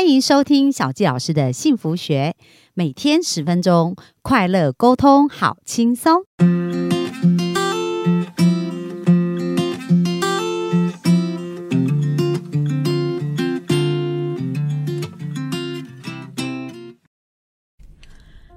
欢迎收听小纪老师的幸福学，每天十分钟，快乐沟通，好轻松。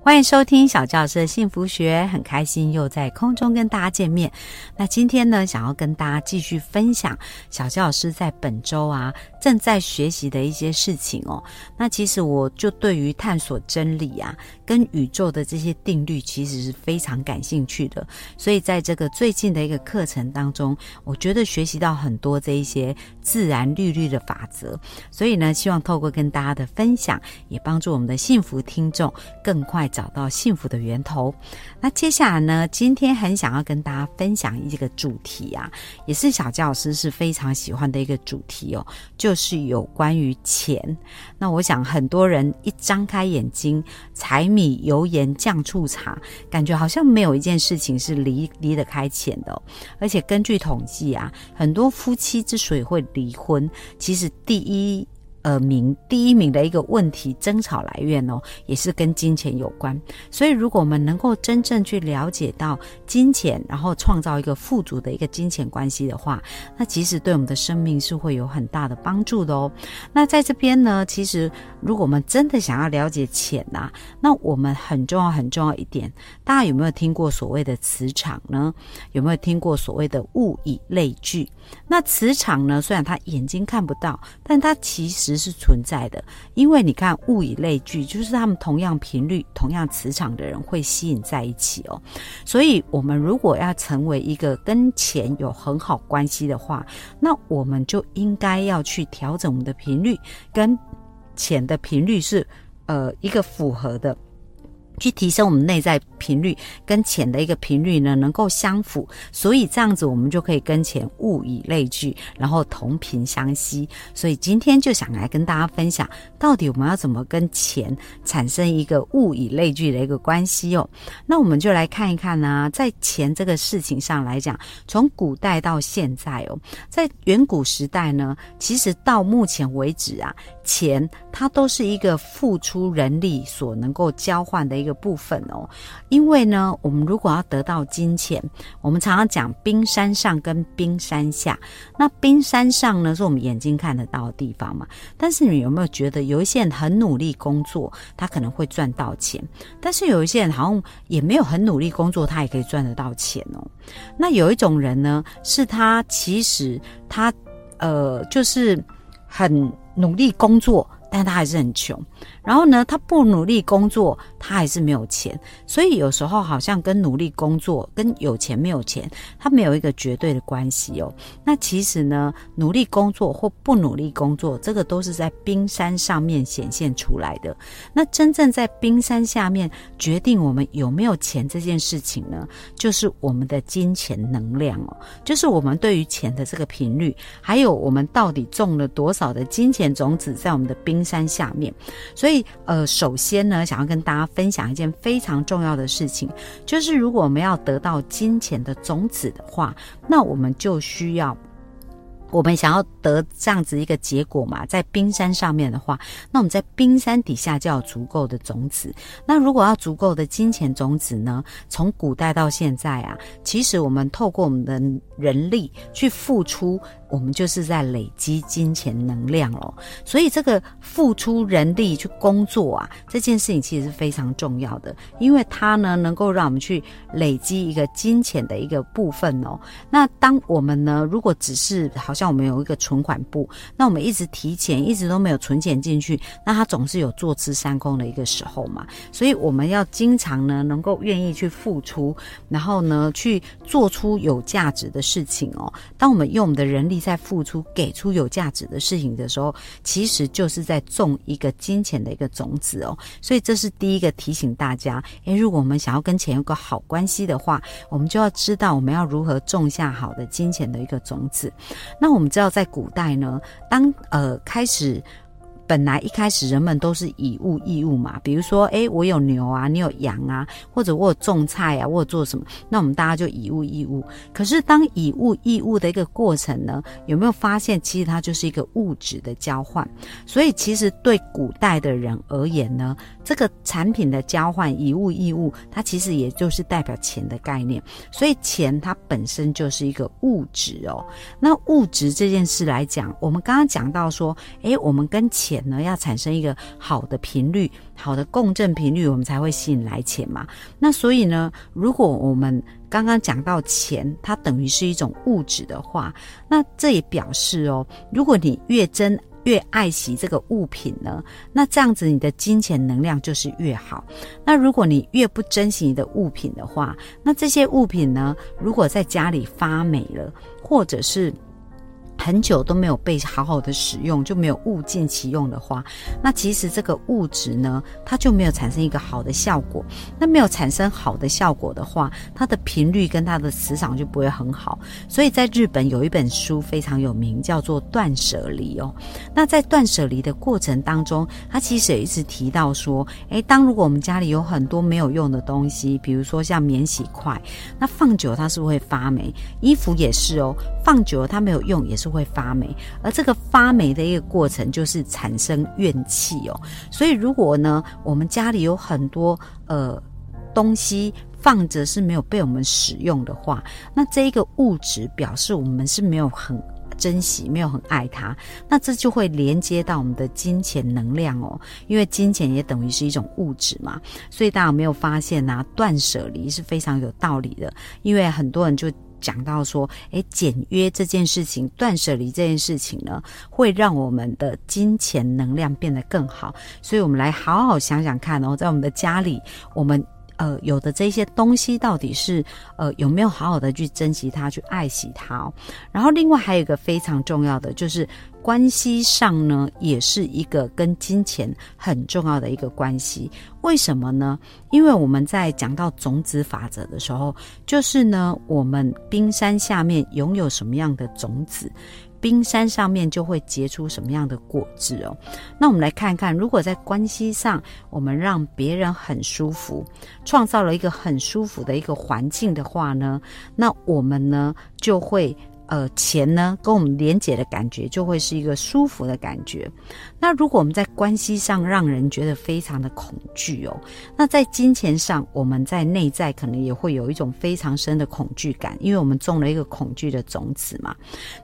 欢迎收听小教师的幸福学，很开心又在空中跟大家见面。那今天呢，想要跟大家继续分享小教师在本周啊正在学习的一些事情哦。那其实我就对于探索真理啊，跟宇宙的这些定律，其实是非常感兴趣的。所以在这个最近的一个课程当中，我觉得学习到很多这一些自然律律的法则。所以呢，希望透过跟大家的分享，也帮助我们的幸福听众更快。找到幸福的源头。那接下来呢？今天很想要跟大家分享一个主题啊，也是小教师是非常喜欢的一个主题哦，就就是有关于钱。那我想很多人一张开眼睛，柴米油盐酱醋茶，感觉好像没有一件事情是离离得开钱的。而且根据统计啊，很多夫妻之所以会离婚，其实第一。呃，名第一名的一个问题，争吵来源哦，也是跟金钱有关。所以，如果我们能够真正去了解到金钱，然后创造一个富足的一个金钱关系的话，那其实对我们的生命是会有很大的帮助的哦。那在这边呢，其实如果我们真的想要了解钱呐，那我们很重要很重要一点，大家有没有听过所谓的磁场呢？有没有听过所谓的物以类聚？那磁场呢，虽然它眼睛看不到，但它其实。是存在的，因为你看物以类聚，就是他们同样频率、同样磁场的人会吸引在一起哦。所以，我们如果要成为一个跟钱有很好关系的话，那我们就应该要去调整我们的频率，跟浅的频率是呃一个符合的。去提升我们内在频率跟钱的一个频率呢，能够相符，所以这样子我们就可以跟钱物以类聚，然后同频相吸。所以今天就想来跟大家分享，到底我们要怎么跟钱产生一个物以类聚的一个关系哦？那我们就来看一看呢，在钱这个事情上来讲，从古代到现在哦，在远古时代呢，其实到目前为止啊，钱它都是一个付出人力所能够交换的一个。个部分哦，因为呢，我们如果要得到金钱，我们常常讲冰山上跟冰山下。那冰山上呢，是我们眼睛看得到的地方嘛。但是你有没有觉得，有一些人很努力工作，他可能会赚到钱；但是有一些人好像也没有很努力工作，他也可以赚得到钱哦。那有一种人呢，是他其实他呃，就是很努力工作。但他还是很穷，然后呢，他不努力工作，他还是没有钱。所以有时候好像跟努力工作跟有钱没有钱，他没有一个绝对的关系哦。那其实呢，努力工作或不努力工作，这个都是在冰山上面显现出来的。那真正在冰山下面决定我们有没有钱这件事情呢，就是我们的金钱能量哦，就是我们对于钱的这个频率，还有我们到底种了多少的金钱种子在我们的冰。冰山下面，所以呃，首先呢，想要跟大家分享一件非常重要的事情，就是如果我们要得到金钱的种子的话，那我们就需要。我们想要得这样子一个结果嘛，在冰山上面的话，那我们在冰山底下就要足够的种子。那如果要足够的金钱种子呢？从古代到现在啊，其实我们透过我们的人力去付出，我们就是在累积金钱能量哦。所以这个付出人力去工作啊，这件事情其实是非常重要的，因为它呢能够让我们去累积一个金钱的一个部分哦。那当我们呢，如果只是好。像我们有一个存款部，那我们一直提钱，一直都没有存钱进去，那它总是有坐吃山空的一个时候嘛。所以我们要经常呢，能够愿意去付出，然后呢，去做出有价值的事情哦。当我们用我们的人力在付出，给出有价值的事情的时候，其实就是在种一个金钱的一个种子哦。所以这是第一个提醒大家：诶，如果我们想要跟钱有个好关系的话，我们就要知道我们要如何种下好的金钱的一个种子。那我们知道，在古代呢，当呃开始本来一开始人们都是以物易物嘛，比如说，诶，我有牛啊，你有羊啊，或者我有种菜啊，我有做什么，那我们大家就以物易物。可是当以物易物的一个过程呢，有没有发现，其实它就是一个物质的交换？所以其实对古代的人而言呢，这个产品的交换，以物易物，它其实也就是代表钱的概念。所以钱它本身就是一个物质哦。那物质这件事来讲，我们刚刚讲到说，诶，我们跟钱呢要产生一个好的频率，好的共振频率，我们才会吸引来钱嘛。那所以呢，如果我们刚刚讲到钱，它等于是一种物质的话，那这也表示哦，如果你越珍越爱惜这个物品呢，那这样子你的金钱能量就是越好。那如果你越不珍惜你的物品的话，那这些物品呢，如果在家里发霉了，或者是很久都没有被好好的使用，就没有物尽其用的话，那其实这个物质呢，它就没有产生一个好的效果。那没有产生好的效果的话，它的频率跟它的磁场就不会很好。所以在日本有一本书非常有名，叫做《断舍离》哦。那在断舍离的过程当中，它其实也一直提到说，诶，当如果我们家里有很多没有用的东西，比如说像免洗筷，那放久它是不是会发霉？衣服也是哦，放久了它没有用也是。会发霉，而这个发霉的一个过程就是产生怨气哦。所以如果呢，我们家里有很多呃东西放着是没有被我们使用的话，那这一个物质表示我们是没有很珍惜，没有很爱它。那这就会连接到我们的金钱能量哦，因为金钱也等于是一种物质嘛。所以大家有没有发现呢？断舍离是非常有道理的，因为很多人就。讲到说，诶，简约这件事情，断舍离这件事情呢，会让我们的金钱能量变得更好。所以，我们来好好想想看哦，在我们的家里，我们呃有的这些东西，到底是呃有没有好好的去珍惜它，去爱惜它。然后，另外还有一个非常重要的就是。关系上呢，也是一个跟金钱很重要的一个关系。为什么呢？因为我们在讲到种子法则的时候，就是呢，我们冰山下面拥有什么样的种子，冰山上面就会结出什么样的果子哦。那我们来看看，如果在关系上，我们让别人很舒服，创造了一个很舒服的一个环境的话呢，那我们呢就会。呃，钱呢跟我们连结的感觉就会是一个舒服的感觉。那如果我们在关系上让人觉得非常的恐惧哦，那在金钱上，我们在内在可能也会有一种非常深的恐惧感，因为我们种了一个恐惧的种子嘛。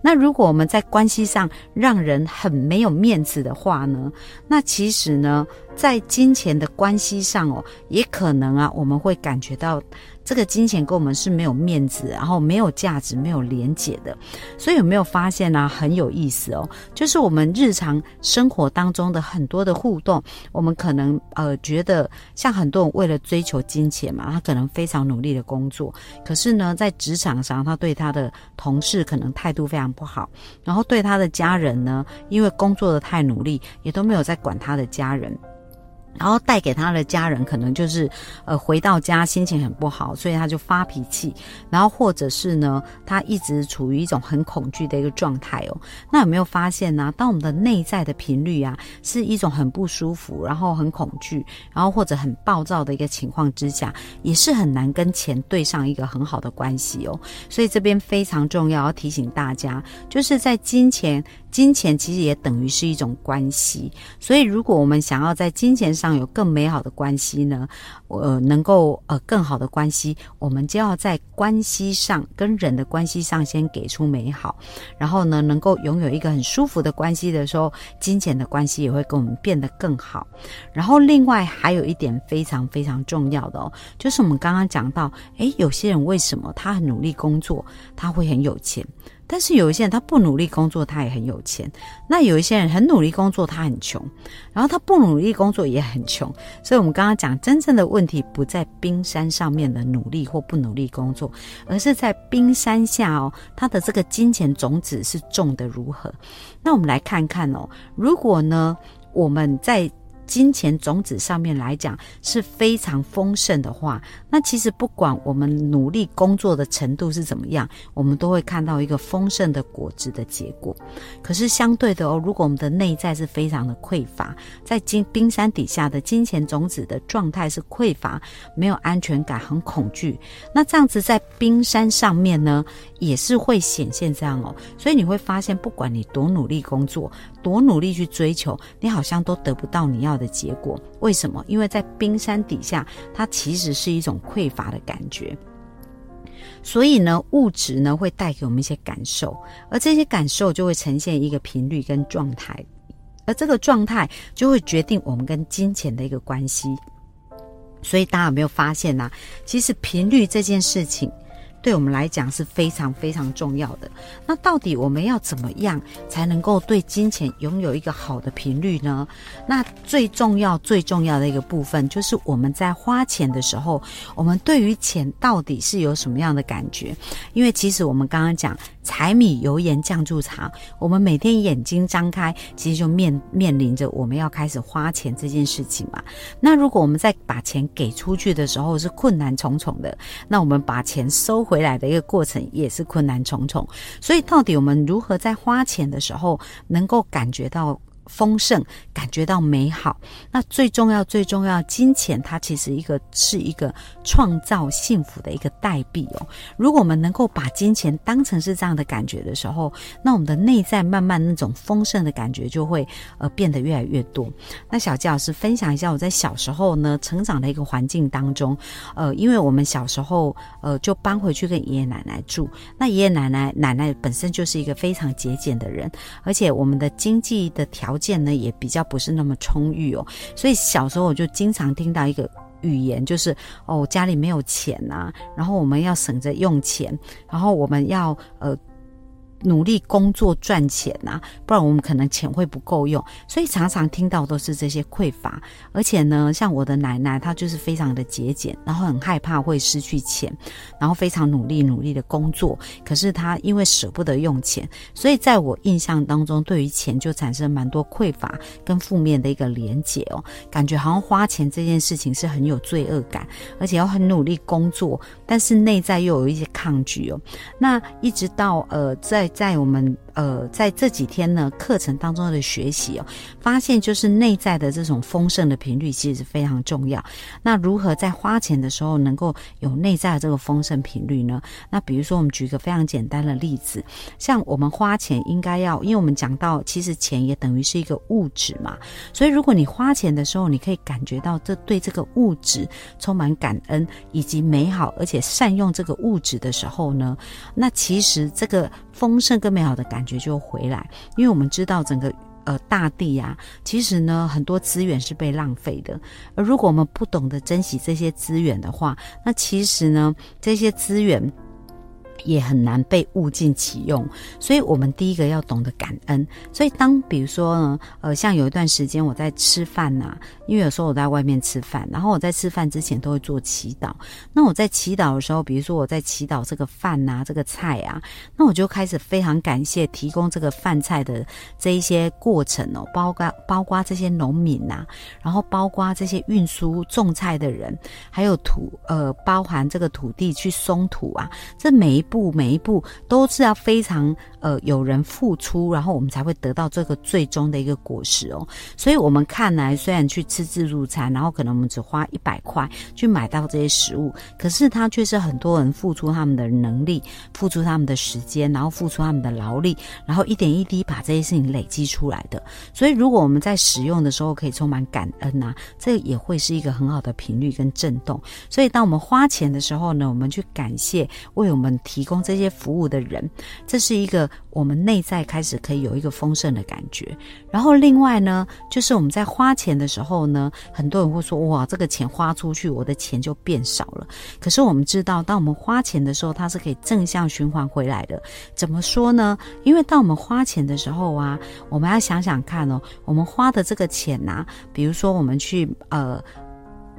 那如果我们在关系上让人很没有面子的话呢，那其实呢，在金钱的关系上哦，也可能啊，我们会感觉到。这个金钱跟我们是没有面子，然后没有价值、没有连结的，所以有没有发现呢？很有意思哦，就是我们日常生活当中的很多的互动，我们可能呃觉得像很多人为了追求金钱嘛，他可能非常努力的工作，可是呢，在职场上他对他的同事可能态度非常不好，然后对他的家人呢，因为工作的太努力，也都没有在管他的家人。然后带给他的家人可能就是，呃，回到家心情很不好，所以他就发脾气。然后或者是呢，他一直处于一种很恐惧的一个状态哦。那有没有发现呢？当我们的内在的频率啊，是一种很不舒服，然后很恐惧，然后或者很暴躁的一个情况之下，也是很难跟钱对上一个很好的关系哦。所以这边非常重要，要提醒大家，就是在金钱。金钱其实也等于是一种关系，所以如果我们想要在金钱上有更美好的关系呢，呃，能够呃更好的关系，我们就要在关系上跟人的关系上先给出美好，然后呢，能够拥有一个很舒服的关系的时候，金钱的关系也会跟我们变得更好。然后另外还有一点非常非常重要的哦，就是我们刚刚讲到，诶，有些人为什么他很努力工作，他会很有钱？但是有一些人他不努力工作，他也很有钱；那有一些人很努力工作，他很穷；然后他不努力工作也很穷。所以，我们刚刚讲，真正的问题不在冰山上面的努力或不努力工作，而是在冰山下哦，他的这个金钱种子是种的如何。那我们来看看哦，如果呢，我们在金钱种子上面来讲是非常丰盛的话，那其实不管我们努力工作的程度是怎么样，我们都会看到一个丰盛的果子的结果。可是相对的哦，如果我们的内在是非常的匮乏，在金冰山底下的金钱种子的状态是匮乏，没有安全感，很恐惧，那这样子在冰山上面呢，也是会显现这样哦。所以你会发现，不管你多努力工作，多努力去追求，你好像都得不到你要的结果。为什么？因为在冰山底下，它其实是一种匮乏的感觉。所以呢，物质呢会带给我们一些感受，而这些感受就会呈现一个频率跟状态，而这个状态就会决定我们跟金钱的一个关系。所以大家有没有发现呢？其实频率这件事情。对我们来讲是非常非常重要的。那到底我们要怎么样才能够对金钱拥有一个好的频率呢？那最重要最重要的一个部分就是我们在花钱的时候，我们对于钱到底是有什么样的感觉？因为其实我们刚刚讲柴米油盐酱醋茶，我们每天眼睛张开，其实就面面临着我们要开始花钱这件事情嘛。那如果我们在把钱给出去的时候是困难重重的，那我们把钱收回。来的一个过程也是困难重重，所以到底我们如何在花钱的时候能够感觉到？丰盛，感觉到美好。那最重要、最重要，金钱它其实一个是一个创造幸福的一个代币哦。如果我们能够把金钱当成是这样的感觉的时候，那我们的内在慢慢那种丰盛的感觉就会呃变得越来越多。那小纪老师分享一下我在小时候呢成长的一个环境当中，呃，因为我们小时候呃就搬回去跟爷爷奶奶住，那爷爷奶奶奶奶本身就是一个非常节俭的人，而且我们的经济的条条件呢也比较不是那么充裕哦，所以小时候我就经常听到一个语言，就是哦家里没有钱呐，然后我们要省着用钱，然后我们要呃。努力工作赚钱呐，不然我们可能钱会不够用，所以常常听到都是这些匮乏。而且呢，像我的奶奶，她就是非常的节俭，然后很害怕会失去钱，然后非常努力努力的工作。可是她因为舍不得用钱，所以在我印象当中，对于钱就产生蛮多匮乏跟负面的一个连结哦，感觉好像花钱这件事情是很有罪恶感，而且要很努力工作，但是内在又有一些抗拒哦。那一直到呃在在我们。呃，在这几天呢，课程当中的学习哦，发现就是内在的这种丰盛的频率其实是非常重要。那如何在花钱的时候能够有内在的这个丰盛频率呢？那比如说，我们举一个非常简单的例子，像我们花钱应该要，因为我们讲到其实钱也等于是一个物质嘛，所以如果你花钱的时候，你可以感觉到这对这个物质充满感恩以及美好，而且善用这个物质的时候呢，那其实这个丰盛跟美好的感。感觉就回来，因为我们知道整个呃大地呀，其实呢很多资源是被浪费的，而如果我们不懂得珍惜这些资源的话，那其实呢这些资源。也很难被物尽其用，所以我们第一个要懂得感恩。所以当比如说呢，呃，像有一段时间我在吃饭呐，因为有时候我在外面吃饭，然后我在吃饭之前都会做祈祷。那我在祈祷的时候，比如说我在祈祷这个饭呐，这个菜啊，那我就开始非常感谢提供这个饭菜的这一些过程哦，包括包括这些农民呐，然后包括这些运输种菜的人，还有土呃，包含这个土地去松土啊，这每一。步每一步都是要非常呃有人付出，然后我们才会得到这个最终的一个果实哦。所以，我们看来虽然去吃自助餐，然后可能我们只花一百块去买到这些食物，可是它却是很多人付出他们的能力，付出他们的时间，然后付出他们的劳力，然后一点一滴把这些事情累积出来的。所以，如果我们在使用的时候可以充满感恩呐，这也会是一个很好的频率跟震动。所以，当我们花钱的时候呢，我们去感谢为我们提。供这些服务的人，这是一个我们内在开始可以有一个丰盛的感觉。然后另外呢，就是我们在花钱的时候呢，很多人会说：“哇，这个钱花出去，我的钱就变少了。”可是我们知道，当我们花钱的时候，它是可以正向循环回来的。怎么说呢？因为当我们花钱的时候啊，我们要想想看哦，我们花的这个钱呐，比如说我们去呃。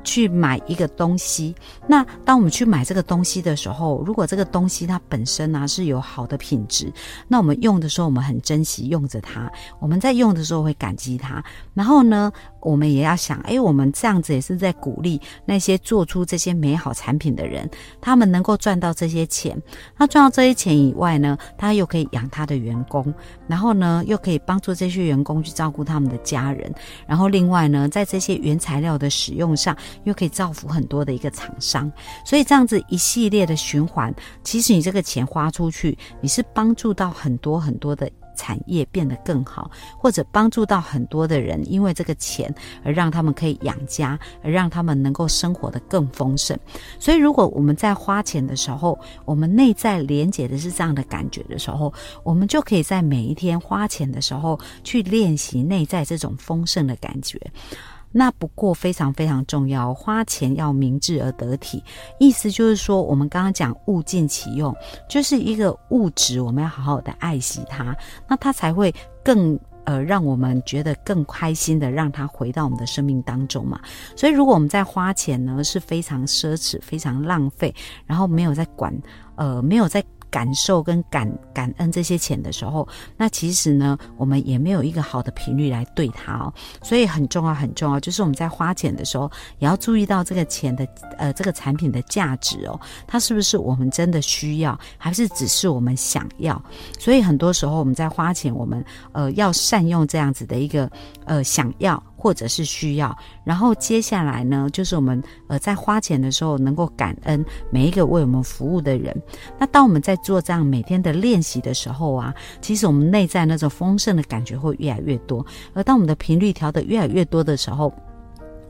去买一个东西，那当我们去买这个东西的时候，如果这个东西它本身呢是有好的品质，那我们用的时候我们很珍惜用着它，我们在用的时候会感激它。然后呢，我们也要想，哎，我们这样子也是在鼓励那些做出这些美好产品的人，他们能够赚到这些钱。那赚到这些钱以外呢，他又可以养他的员工，然后呢，又可以帮助这些员工去照顾他们的家人。然后另外呢，在这些原材料的使用上，又可以造福很多的一个厂商。所以这样子一系列的循环，其实你这个钱花出去，你是帮助到很多很多的。产业变得更好，或者帮助到很多的人，因为这个钱而让他们可以养家，而让他们能够生活的更丰盛。所以，如果我们在花钱的时候，我们内在连接的是这样的感觉的时候，我们就可以在每一天花钱的时候去练习内在这种丰盛的感觉。那不过非常非常重要，花钱要明智而得体。意思就是说，我们刚刚讲物尽其用，就是一个物质，我们要好好的爱惜它，那它才会更呃让我们觉得更开心的，让它回到我们的生命当中嘛。所以，如果我们在花钱呢是非常奢侈、非常浪费，然后没有在管呃没有在。感受跟感感恩这些钱的时候，那其实呢，我们也没有一个好的频率来对它哦。所以很重要，很重要，就是我们在花钱的时候，也要注意到这个钱的呃这个产品的价值哦，它是不是我们真的需要，还是只是我们想要？所以很多时候我们在花钱，我们呃要善用这样子的一个呃想要。或者是需要，然后接下来呢，就是我们呃在花钱的时候能够感恩每一个为我们服务的人。那当我们在做这样每天的练习的时候啊，其实我们内在那种丰盛的感觉会越来越多。而当我们的频率调得越来越多的时候，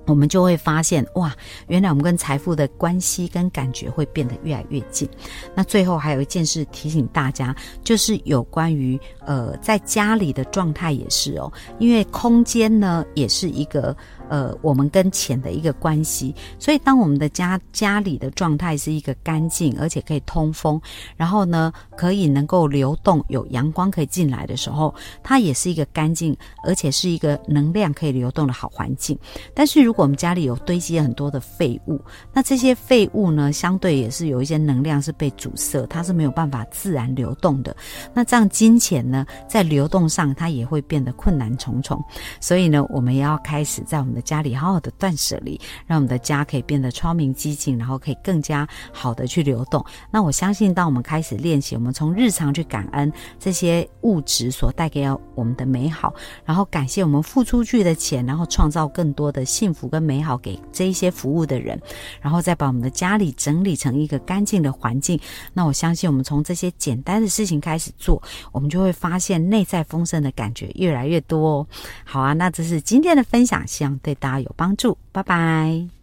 我们就会发现，哇，原来我们跟财富的关系跟感觉会变得越来越近。那最后还有一件事提醒大家，就是有关于呃在家里的状态也是哦，因为空间呢也是一个。呃，我们跟钱的一个关系，所以当我们的家家里的状态是一个干净，而且可以通风，然后呢，可以能够流动，有阳光可以进来的时候，它也是一个干净，而且是一个能量可以流动的好环境。但是如果我们家里有堆积很多的废物，那这些废物呢，相对也是有一些能量是被阻塞，它是没有办法自然流动的。那这样金钱呢，在流动上它也会变得困难重重。所以呢，我们也要开始在我们的家里好好的断舍离，让我们的家可以变得窗明几净，然后可以更加好的去流动。那我相信，当我们开始练习，我们从日常去感恩这些物质所带给我们的美好，然后感谢我们付出去的钱，然后创造更多的幸福跟美好给这一些服务的人，然后再把我们的家里整理成一个干净的环境。那我相信，我们从这些简单的事情开始做，我们就会发现内在丰盛的感觉越来越多哦。好啊，那这是今天的分享，希望对。大家有帮助，拜拜。